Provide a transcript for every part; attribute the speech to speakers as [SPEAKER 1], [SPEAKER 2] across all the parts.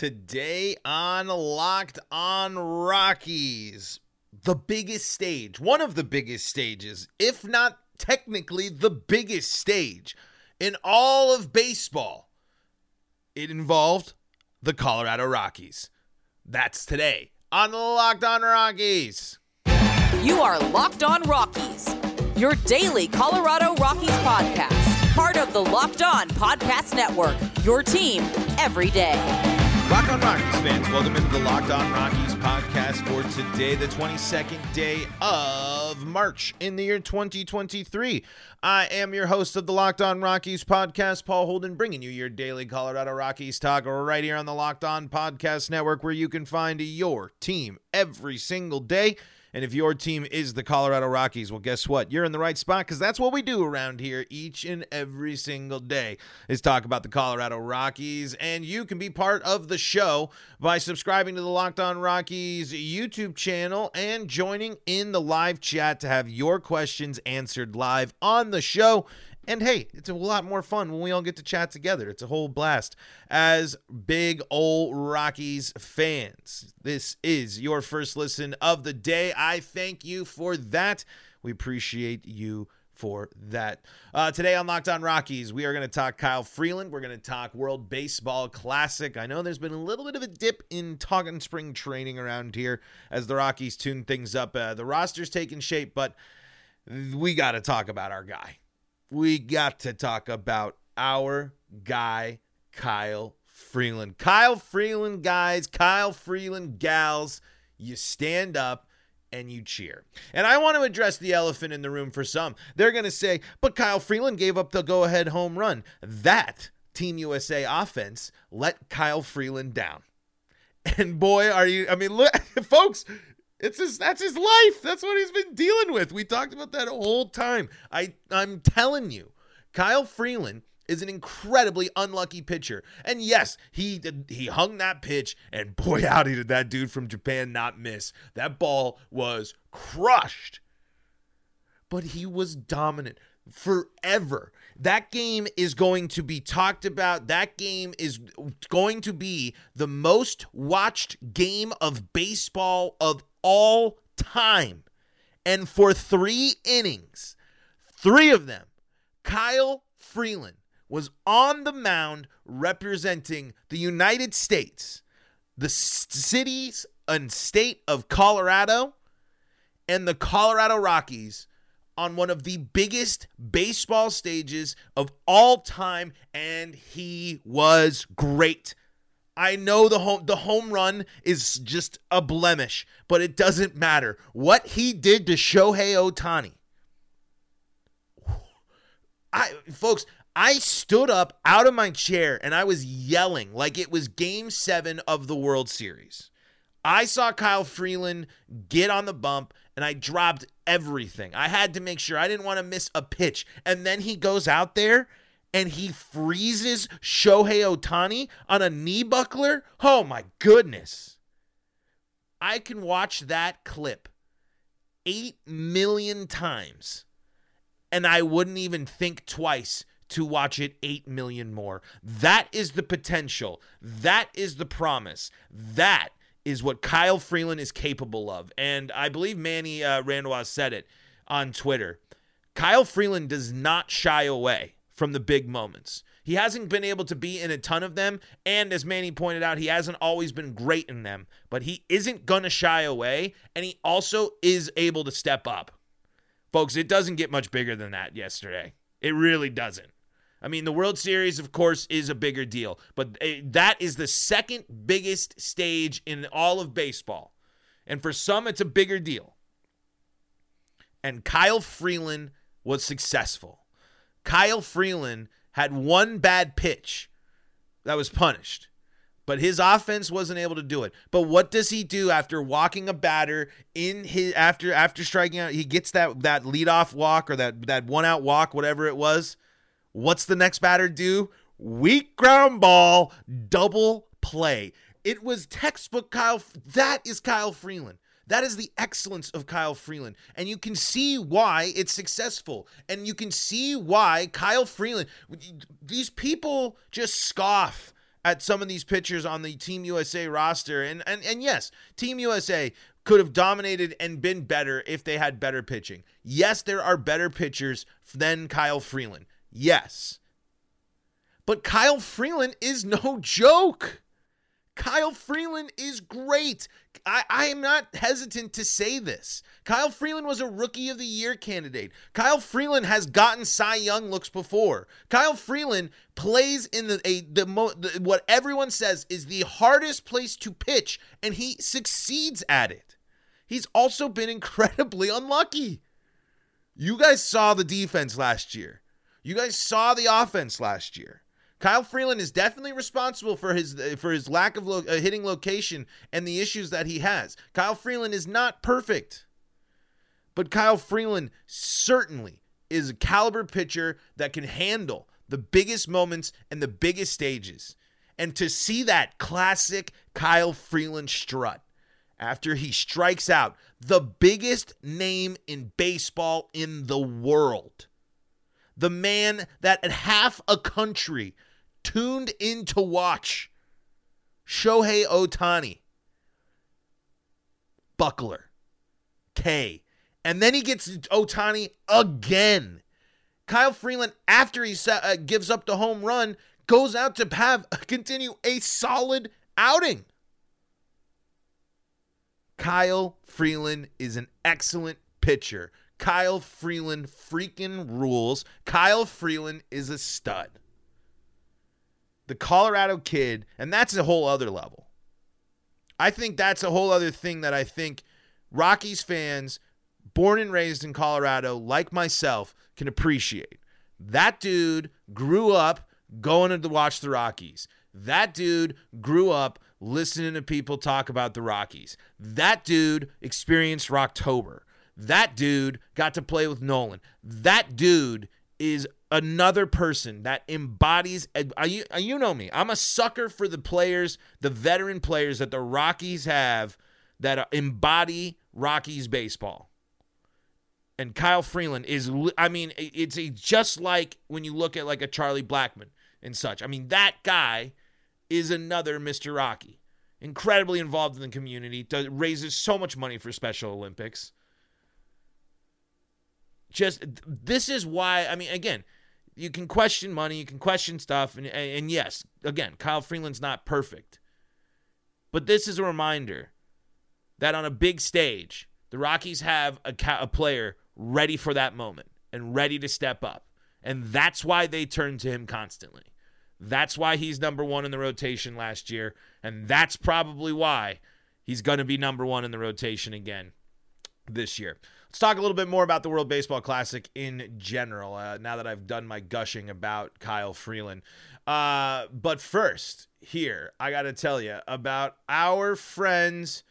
[SPEAKER 1] Today on Locked on Rockies, the biggest stage, one of the biggest stages, if not technically the biggest stage in all of baseball. It involved the Colorado Rockies. That's today on Locked on Rockies.
[SPEAKER 2] You are Locked On Rockies, your daily Colorado Rockies podcast, part of the Locked On Podcast Network, your team every day.
[SPEAKER 1] Locked on Rockies fans, welcome into the Locked on Rockies podcast for today, the 22nd day of March in the year 2023. I am your host of the Locked on Rockies podcast, Paul Holden, bringing you your daily Colorado Rockies talk right here on the Locked on Podcast Network, where you can find your team every single day. And if your team is the Colorado Rockies, well, guess what? You're in the right spot because that's what we do around here each and every single day is talk about the Colorado Rockies. And you can be part of the show by subscribing to the Locked On Rockies YouTube channel and joining in the live chat to have your questions answered live on the show. And hey, it's a lot more fun when we all get to chat together. It's a whole blast. As big old Rockies fans, this is your first listen of the day. I thank you for that. We appreciate you for that. Uh, today on Locked On Rockies, we are going to talk Kyle Freeland. We're going to talk World Baseball Classic. I know there's been a little bit of a dip in talking spring training around here as the Rockies tune things up. Uh, the roster's taking shape, but we got to talk about our guy we got to talk about our guy, Kyle Freeland. Kyle Freeland, guys, Kyle Freeland, gals, you stand up and you cheer. And I want to address the elephant in the room for some. They're going to say, but Kyle Freeland gave up the go ahead home run. That Team USA offense let Kyle Freeland down. And boy, are you, I mean, look, folks, it's his that's his life. That's what he's been dealing with. We talked about that whole time. I I'm telling you, Kyle Freeland is an incredibly unlucky pitcher. And yes, he he hung that pitch and boy howdy did that dude from Japan not miss. That ball was crushed. But he was dominant forever. That game is going to be talked about. That game is going to be the most watched game of baseball of all time. And for three innings, three of them, Kyle Freeland was on the mound representing the United States, the cities and state of Colorado, and the Colorado Rockies on one of the biggest baseball stages of all time, and he was great. I know the home the home run is just a blemish, but it doesn't matter. What he did to Shohei Ohtani. I folks, I stood up out of my chair and I was yelling like it was game 7 of the World Series. I saw Kyle Freeland get on the bump and I dropped everything. I had to make sure I didn't want to miss a pitch. And then he goes out there and he freezes Shohei Ohtani on a knee buckler, oh my goodness. I can watch that clip 8 million times and I wouldn't even think twice to watch it 8 million more. That is the potential. That is the promise. That is what Kyle Freeland is capable of. And I believe Manny uh, Randall said it on Twitter. Kyle Freeland does not shy away from the big moments. He hasn't been able to be in a ton of them. And as Manny pointed out, he hasn't always been great in them, but he isn't going to shy away. And he also is able to step up. Folks, it doesn't get much bigger than that yesterday. It really doesn't. I mean, the World Series, of course, is a bigger deal, but eh, that is the second biggest stage in all of baseball. And for some, it's a bigger deal. And Kyle Freeland was successful. Kyle Freeland had one bad pitch that was punished, but his offense wasn't able to do it. But what does he do after walking a batter in his after after striking out? He gets that that leadoff walk or that that one out walk, whatever it was. What's the next batter do? Weak ground ball, double play. It was textbook Kyle. That is Kyle Freeland. That is the excellence of Kyle Freeland. And you can see why it's successful. And you can see why Kyle Freeland, these people just scoff at some of these pitchers on the Team USA roster. And and and yes, Team USA could have dominated and been better if they had better pitching. Yes, there are better pitchers than Kyle Freeland. Yes. But Kyle Freeland is no joke. Kyle Freeland is great. I, I, am not hesitant to say this. Kyle Freeland was a rookie of the year candidate. Kyle Freeland has gotten Cy Young looks before. Kyle Freeland plays in the a the, mo, the what everyone says is the hardest place to pitch, and he succeeds at it. He's also been incredibly unlucky. You guys saw the defense last year. You guys saw the offense last year. Kyle Freeland is definitely responsible for his for his lack of lo- uh, hitting location and the issues that he has. Kyle Freeland is not perfect. But Kyle Freeland certainly is a caliber pitcher that can handle the biggest moments and the biggest stages. And to see that classic Kyle Freeland strut after he strikes out the biggest name in baseball in the world, the man that half a country tuned in to watch Shohei Ohtani, Buckler, K, and then he gets Ohtani again. Kyle Freeland, after he uh, gives up the home run, goes out to have continue a solid outing. Kyle Freeland is an excellent pitcher. Kyle Freeland freaking rules. Kyle Freeland is a stud the Colorado kid, and that's a whole other level. I think that's a whole other thing that I think Rockies fans, born and raised in Colorado, like myself, can appreciate. That dude grew up going to watch the Rockies. That dude grew up listening to people talk about the Rockies. That dude experienced Rocktober. That dude got to play with Nolan. That dude is another person that embodies uh, you, uh, you know me. I'm a sucker for the players the veteran players that the rockies have that uh, embody rockies baseball. And kyle freeland is i mean it's a, just like when you look at like a charlie blackmon and such. I mean that guy is another mr rocky. Incredibly involved in the community does, raises so much money for special olympics just this is why i mean again you can question money, you can question stuff, and, and yes, again, Kyle Freeland's not perfect. But this is a reminder that on a big stage, the Rockies have a, a player ready for that moment and ready to step up. And that's why they turn to him constantly. That's why he's number one in the rotation last year. And that's probably why he's going to be number one in the rotation again this year. Let's talk a little bit more about the World Baseball Classic in general. Uh, now that I've done my gushing about Kyle Freeland, uh, but first, here I got to tell you about our friends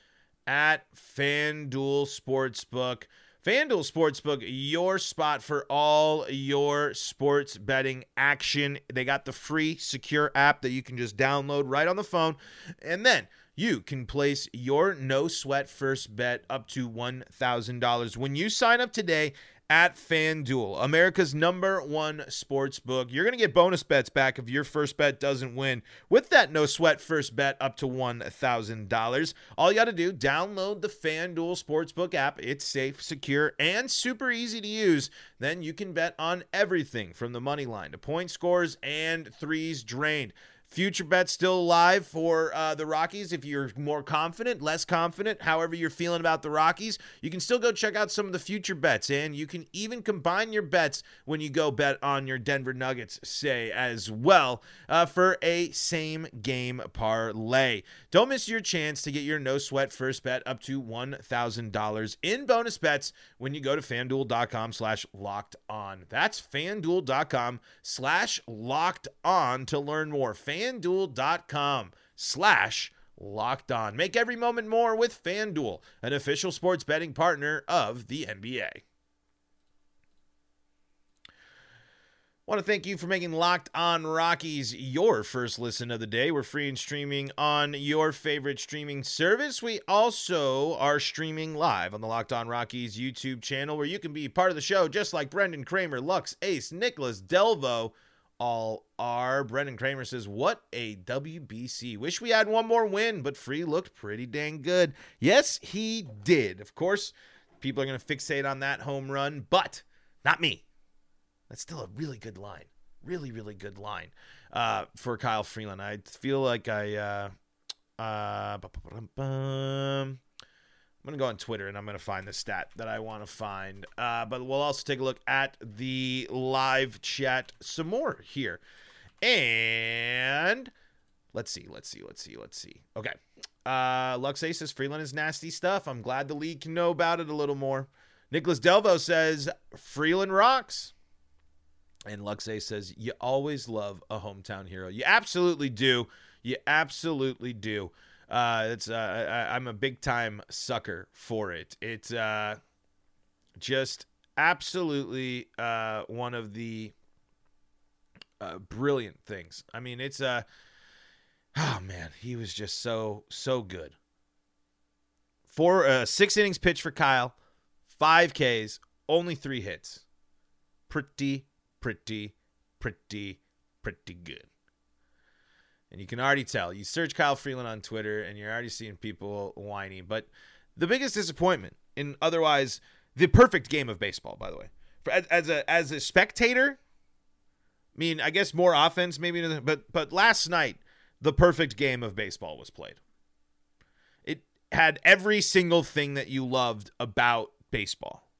[SPEAKER 1] at FanDuel Sportsbook. FanDuel Sportsbook, your spot for all your sports betting action. They got the free secure app that you can just download right on the phone. And then you can place your no sweat first bet up to $1,000 when you sign up today at FanDuel, America's number one sports book. You're going to get bonus bets back if your first bet doesn't win with that no sweat first bet up to $1,000. All you got to do, download the FanDuel Sportsbook app. It's safe, secure, and super easy to use. Then you can bet on everything from the money line to point scores and threes drained. Future bets still alive for uh, the Rockies. If you're more confident, less confident, however you're feeling about the Rockies, you can still go check out some of the future bets. And you can even combine your bets when you go bet on your Denver Nuggets, say, as well, uh, for a same game parlay. Don't miss your chance to get your no sweat first bet up to $1,000 in bonus bets when you go to fanduel.com slash locked on. That's fanduel.com slash locked on to learn more. Fan fanduel.com slash locked on. Make every moment more with FanDuel, an official sports betting partner of the NBA. Want to thank you for making Locked On Rockies your first listen of the day. We're free and streaming on your favorite streaming service. We also are streaming live on the Locked On Rockies YouTube channel where you can be part of the show just like Brendan Kramer, Lux Ace, Nicholas Delvo, all are. Brendan Kramer says, What a WBC. Wish we had one more win, but Free looked pretty dang good. Yes, he did. Of course, people are going to fixate on that home run, but not me. That's still a really good line. Really, really good line uh, for Kyle Freeland. I feel like I. Uh, uh, I'm going to go on Twitter and I'm going to find the stat that I want to find. Uh, but we'll also take a look at the live chat some more here. And let's see, let's see, let's see, let's see. Okay. Uh, Luxay says Freeland is nasty stuff. I'm glad the league can know about it a little more. Nicholas Delvo says Freeland rocks. And Luxay says, You always love a hometown hero. You absolutely do. You absolutely do. Uh, it's uh, I, am a big time sucker for it. It's uh, just absolutely uh, one of the uh, brilliant things. I mean, it's uh, oh man, he was just so so good. Four uh, six innings pitched for Kyle, five Ks, only three hits. Pretty, pretty, pretty, pretty good. And you can already tell. You search Kyle Freeland on Twitter and you're already seeing people whining. But the biggest disappointment in otherwise the perfect game of baseball, by the way. As, as a as a spectator, I mean, I guess more offense maybe, but but last night the perfect game of baseball was played. It had every single thing that you loved about baseball.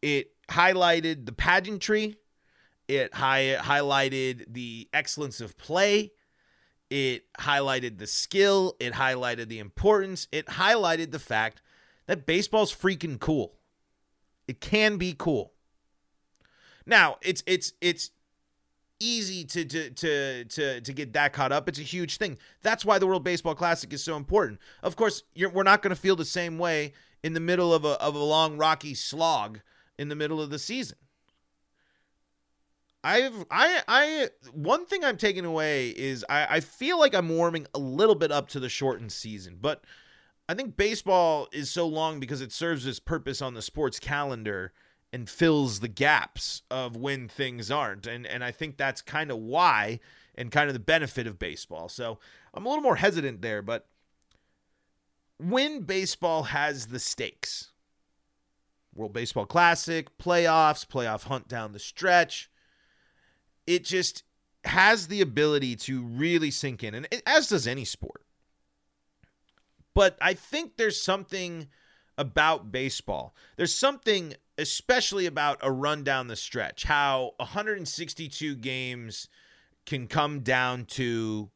[SPEAKER 1] It highlighted the pageantry it high, highlighted the excellence of play. It highlighted the skill. It highlighted the importance. It highlighted the fact that baseball's freaking cool. It can be cool. Now, it's it's it's easy to to to to to get that caught up. It's a huge thing. That's why the World Baseball Classic is so important. Of course, we're not going to feel the same way in the middle of a of a long rocky slog in the middle of the season. I've I I one thing I'm taking away is I, I feel like I'm warming a little bit up to the shortened season, but I think baseball is so long because it serves its purpose on the sports calendar and fills the gaps of when things aren't. And and I think that's kind of why and kind of the benefit of baseball. So I'm a little more hesitant there, but when baseball has the stakes, World Baseball Classic, playoffs, playoff hunt down the stretch, it just has the ability to really sink in, and as does any sport. But I think there's something about baseball. There's something especially about a run down the stretch, how 162 games can come down to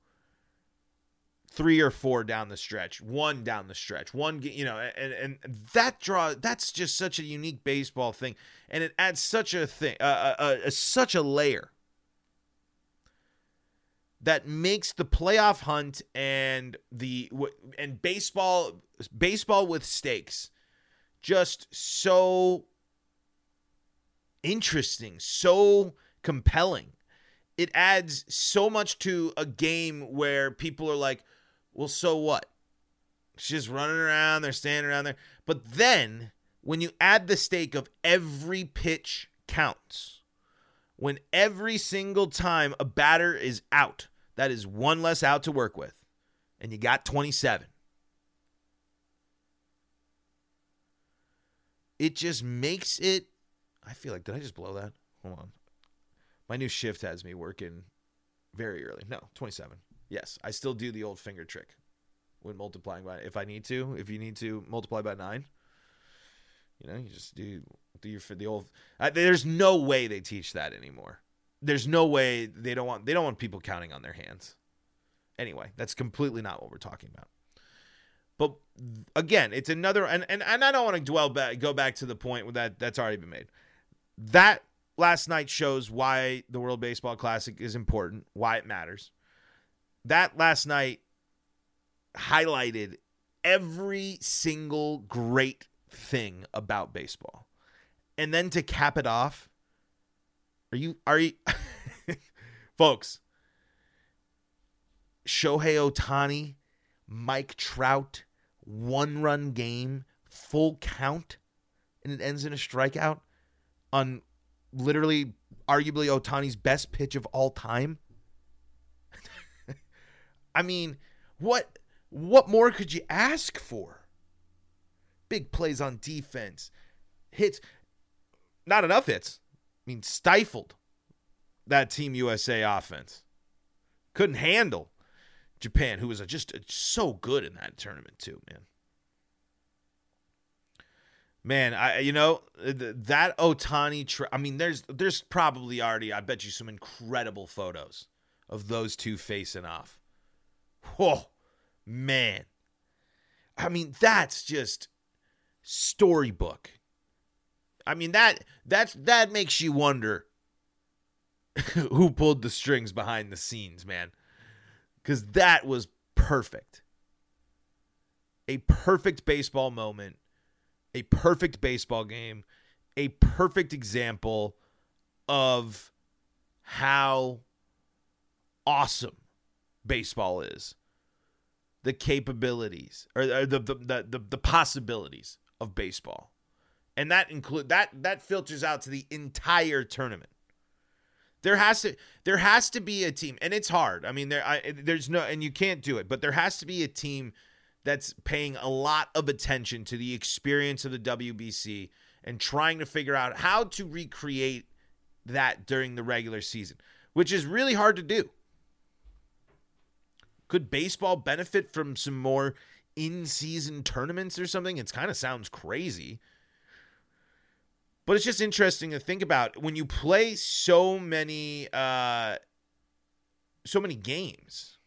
[SPEAKER 1] three or four down the stretch, one down the stretch, one you know, and and that draw that's just such a unique baseball thing, and it adds such a thing, uh, such a layer that makes the playoff hunt and the and baseball baseball with stakes just so interesting, so compelling. It adds so much to a game where people are like, "Well, so what?" She's running around, they're standing around there. But then when you add the stake of every pitch counts, when every single time a batter is out, that is one less out to work with. And you got 27. It just makes it. I feel like, did I just blow that? Hold on. My new shift has me working very early. No, 27. Yes, I still do the old finger trick when multiplying by if I need to. If you need to multiply by nine, you know, you just do do your the old. Uh, there's no way they teach that anymore there's no way they don't want they don't want people counting on their hands. Anyway, that's completely not what we're talking about. But again, it's another and and, and I don't want to dwell back go back to the point that that's already been made. That last night shows why the World Baseball Classic is important, why it matters. That last night highlighted every single great thing about baseball. And then to cap it off, are you are you folks? Shohei Ohtani, Mike Trout, one run game, full count, and it ends in a strikeout on literally arguably Ohtani's best pitch of all time. I mean, what what more could you ask for? Big plays on defense, hits, not enough hits. I mean, stifled that Team USA offense. Couldn't handle Japan, who was just so good in that tournament too, man. Man, I you know that Ohtani. Tra- I mean, there's there's probably already I bet you some incredible photos of those two facing off. Whoa, man! I mean, that's just storybook. I mean that that's that makes you wonder who pulled the strings behind the scenes, man. Cuz that was perfect. A perfect baseball moment, a perfect baseball game, a perfect example of how awesome baseball is. The capabilities or the the the, the, the possibilities of baseball. And that include that that filters out to the entire tournament. There has to there has to be a team, and it's hard. I mean, there I, there's no, and you can't do it, but there has to be a team that's paying a lot of attention to the experience of the WBC and trying to figure out how to recreate that during the regular season, which is really hard to do. Could baseball benefit from some more in-season tournaments or something? It kind of sounds crazy. But it's just interesting to think about when you play so many uh so many games.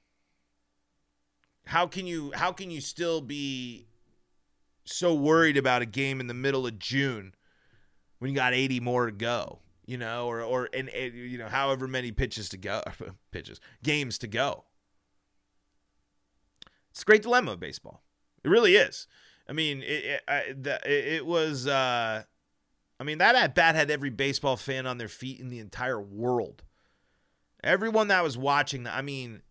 [SPEAKER 1] How can you how can you still be so worried about a game in the middle of June when you got 80 more to go, you know, or or and, and you know, however many pitches to go, pitches, games to go. It's a great dilemma of baseball. It really is. I mean, it it, it, it was uh I mean, that at bat had every baseball fan on their feet in the entire world. Everyone that was watching, I mean,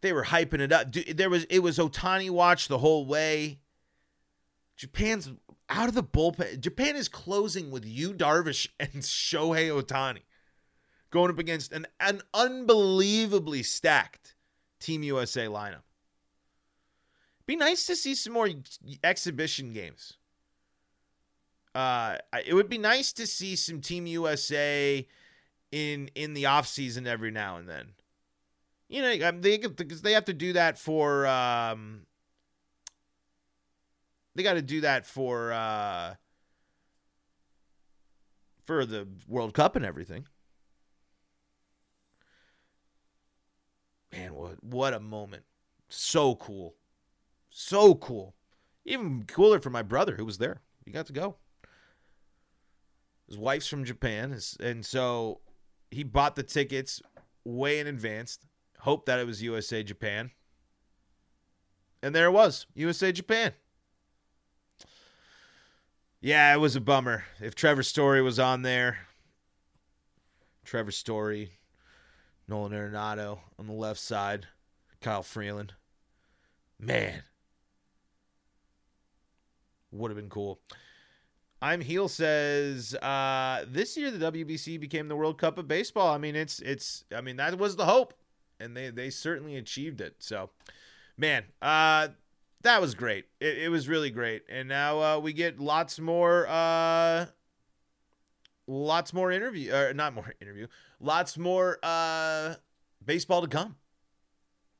[SPEAKER 1] they were hyping it up. There was it was Ohtani watch the whole way. Japan's out of the bullpen. Japan is closing with Yu Darvish and Shohei Ohtani going up against an an unbelievably stacked Team USA lineup. Be nice to see some more exhibition games uh, it would be nice to see some Team USA in in the off season every now and then. You know, um, they because they have to do that for. Um, they got to do that for uh, for the World Cup and everything. Man, what what a moment! So cool, so cool. Even cooler for my brother who was there. He got to go. His wife's from Japan, and so he bought the tickets way in advance. Hoped that it was USA Japan, and there it was, USA Japan. Yeah, it was a bummer. If Trevor Story was on there, Trevor Story, Nolan Arenado on the left side, Kyle Freeland. Man, would have been cool. I'm Heel says uh, this year the WBC became the World Cup of baseball. I mean, it's it's I mean that was the hope, and they they certainly achieved it. So, man, uh, that was great. It, it was really great, and now uh, we get lots more uh, lots more interview or not more interview, lots more uh, baseball to come.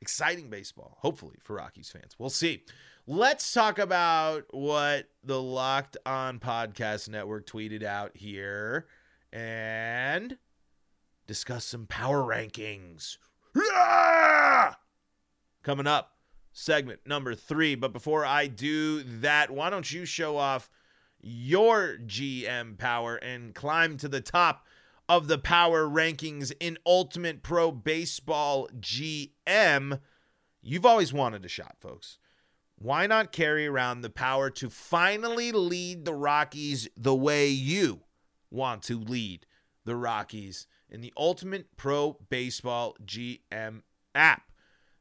[SPEAKER 1] Exciting baseball, hopefully for Rockies fans. We'll see. Let's talk about what the Locked On Podcast Network tweeted out here and discuss some power rankings. Coming up, segment number three. But before I do that, why don't you show off your GM power and climb to the top of the power rankings in Ultimate Pro Baseball GM? You've always wanted a shot, folks why not carry around the power to finally lead the Rockies the way you want to lead the Rockies in the Ultimate Pro Baseball GM app?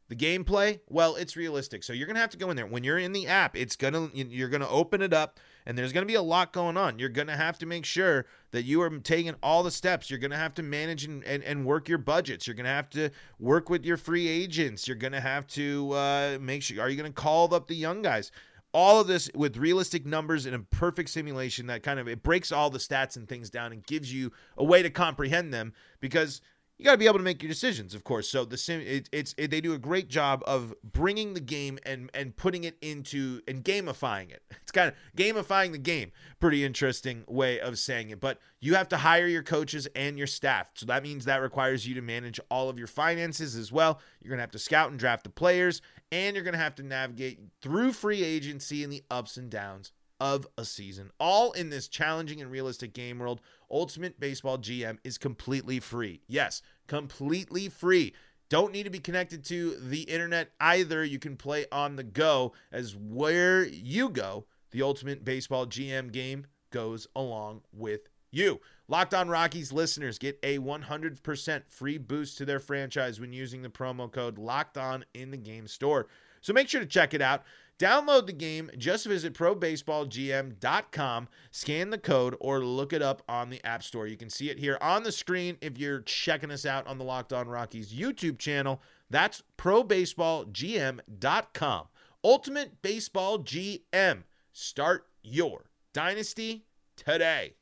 [SPEAKER 1] The gameplay, well, it's realistic. So you're going to have to go in there. When you're in the app, it's going to you're going to open it up and there's going to be a lot going on. You're going to have to make sure that you are taking all the steps. You're going to have to manage and, and, and work your budgets. You're going to have to work with your free agents. You're going to have to uh, make sure are you going to call up the young guys? all of this with realistic numbers in a perfect simulation that kind of it breaks all the stats and things down and gives you a way to comprehend them because you got to be able to make your decisions, of course. So the sim, it, it's it, they do a great job of bringing the game and and putting it into and gamifying it. It's kind of gamifying the game. Pretty interesting way of saying it. But you have to hire your coaches and your staff, so that means that requires you to manage all of your finances as well. You're gonna have to scout and draft the players, and you're gonna have to navigate through free agency and the ups and downs of a season, all in this challenging and realistic game world. Ultimate Baseball GM is completely free. Yes, completely free. Don't need to be connected to the internet either. You can play on the go as where you go, the Ultimate Baseball GM game goes along with you. Locked on Rockies listeners get a 100% free boost to their franchise when using the promo code Locked On in the game store. So make sure to check it out. Download the game. Just visit probaseballgm.com, scan the code, or look it up on the App Store. You can see it here on the screen if you're checking us out on the Locked On Rockies YouTube channel. That's probaseballgm.com. Ultimate Baseball GM. Start your dynasty today.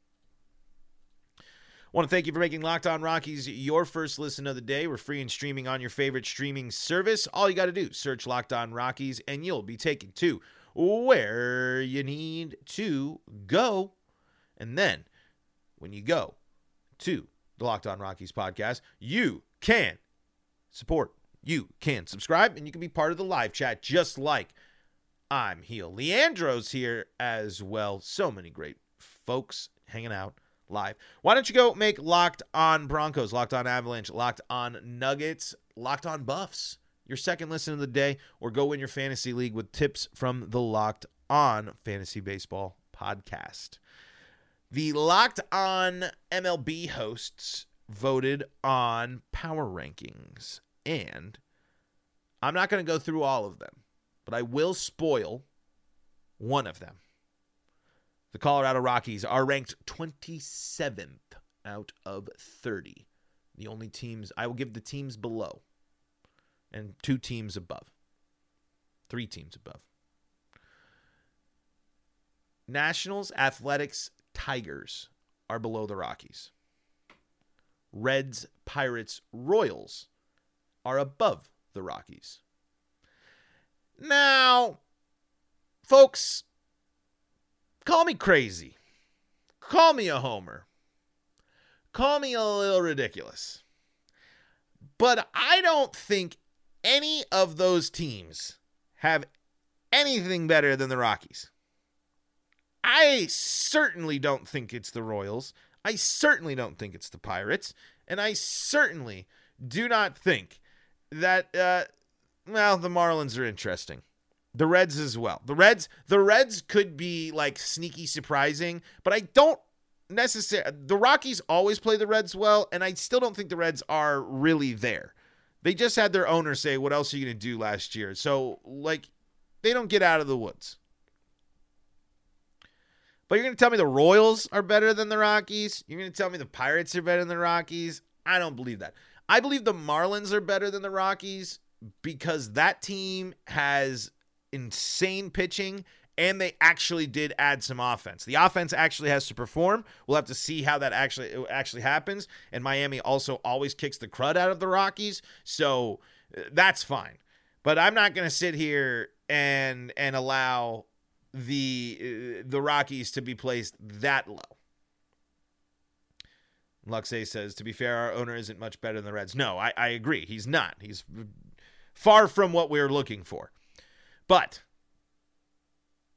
[SPEAKER 1] Want to thank you for making Locked On Rockies your first listen of the day. We're free and streaming on your favorite streaming service. All you got to do, search Locked On Rockies, and you'll be taken to where you need to go. And then when you go to the Locked On Rockies podcast, you can support, you can subscribe, and you can be part of the live chat just like I'm Heel. Leandro's here as well. So many great folks hanging out live. Why don't you go make Locked On Broncos, Locked On Avalanche, Locked On Nuggets, Locked On Buffs your second listen of the day, or go win your fantasy league with tips from the Locked On Fantasy Baseball podcast. The Locked On MLB hosts voted on power rankings, and I'm not going to go through all of them, but I will spoil one of them. The Colorado Rockies are ranked 27th out of 30. The only teams, I will give the teams below and two teams above, three teams above. Nationals, Athletics, Tigers are below the Rockies. Reds, Pirates, Royals are above the Rockies. Now, folks, Call me crazy. Call me a homer. Call me a little ridiculous. But I don't think any of those teams have anything better than the Rockies. I certainly don't think it's the Royals. I certainly don't think it's the Pirates. And I certainly do not think that, uh, well, the Marlins are interesting. The Reds as well. The Reds, the Reds could be like sneaky surprising, but I don't necessarily. The Rockies always play the Reds well, and I still don't think the Reds are really there. They just had their owner say, "What else are you going to do last year?" So like, they don't get out of the woods. But you're going to tell me the Royals are better than the Rockies? You're going to tell me the Pirates are better than the Rockies? I don't believe that. I believe the Marlins are better than the Rockies because that team has insane pitching and they actually did add some offense. The offense actually has to perform. We'll have to see how that actually actually happens. And Miami also always kicks the crud out of the Rockies, so uh, that's fine. But I'm not going to sit here and and allow the uh, the Rockies to be placed that low. Luxe says, to be fair, our owner isn't much better than the Reds. No, I, I agree. He's not. He's far from what we're looking for. But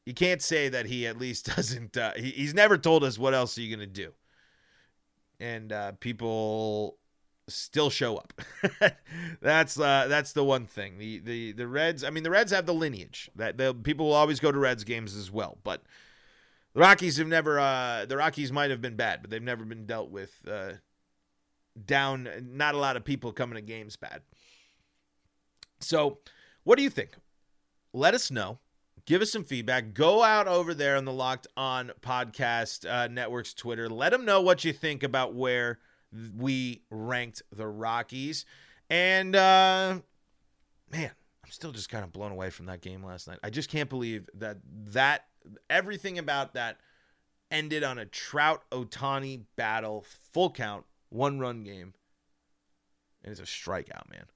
[SPEAKER 1] you can't say that he at least doesn't. Uh, he, he's never told us what else are you going to do, and uh, people still show up. that's uh, that's the one thing. The the the Reds. I mean, the Reds have the lineage that the people will always go to Reds games as well, but. The Rockies have never. Uh, the Rockies might have been bad, but they've never been dealt with uh, down. Not a lot of people coming to games bad. So, what do you think? Let us know. Give us some feedback. Go out over there on the Locked On Podcast uh, Network's Twitter. Let them know what you think about where we ranked the Rockies. And, uh, man, I'm still just kind of blown away from that game last night. I just can't believe that that everything about that ended on a Trout Ohtani battle, full count, one run game. And it's a strikeout, man.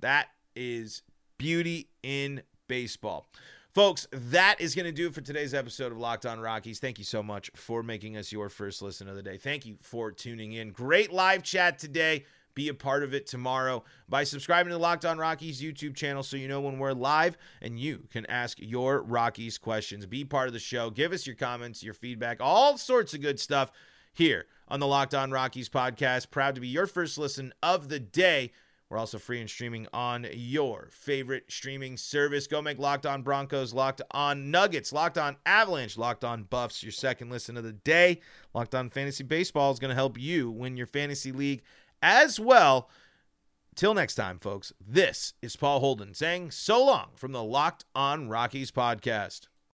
[SPEAKER 1] That is beauty in baseball. Folks, that is going to do it for today's episode of Locked On Rockies. Thank you so much for making us your first listen of the day. Thank you for tuning in. Great live chat today. Be a part of it tomorrow by subscribing to the Locked On Rockies YouTube channel so you know when we're live and you can ask your Rockies questions. Be part of the show. Give us your comments, your feedback, all sorts of good stuff here on the Locked On Rockies podcast. Proud to be your first listen of the day. We're also free and streaming on your favorite streaming service. Go make Locked On Broncos, Locked On Nuggets, Locked On Avalanche, Locked On Buffs your second listen of the day. Locked On Fantasy Baseball is going to help you win your fantasy league as well. Till next time, folks, this is Paul Holden saying so long from the Locked On Rockies podcast.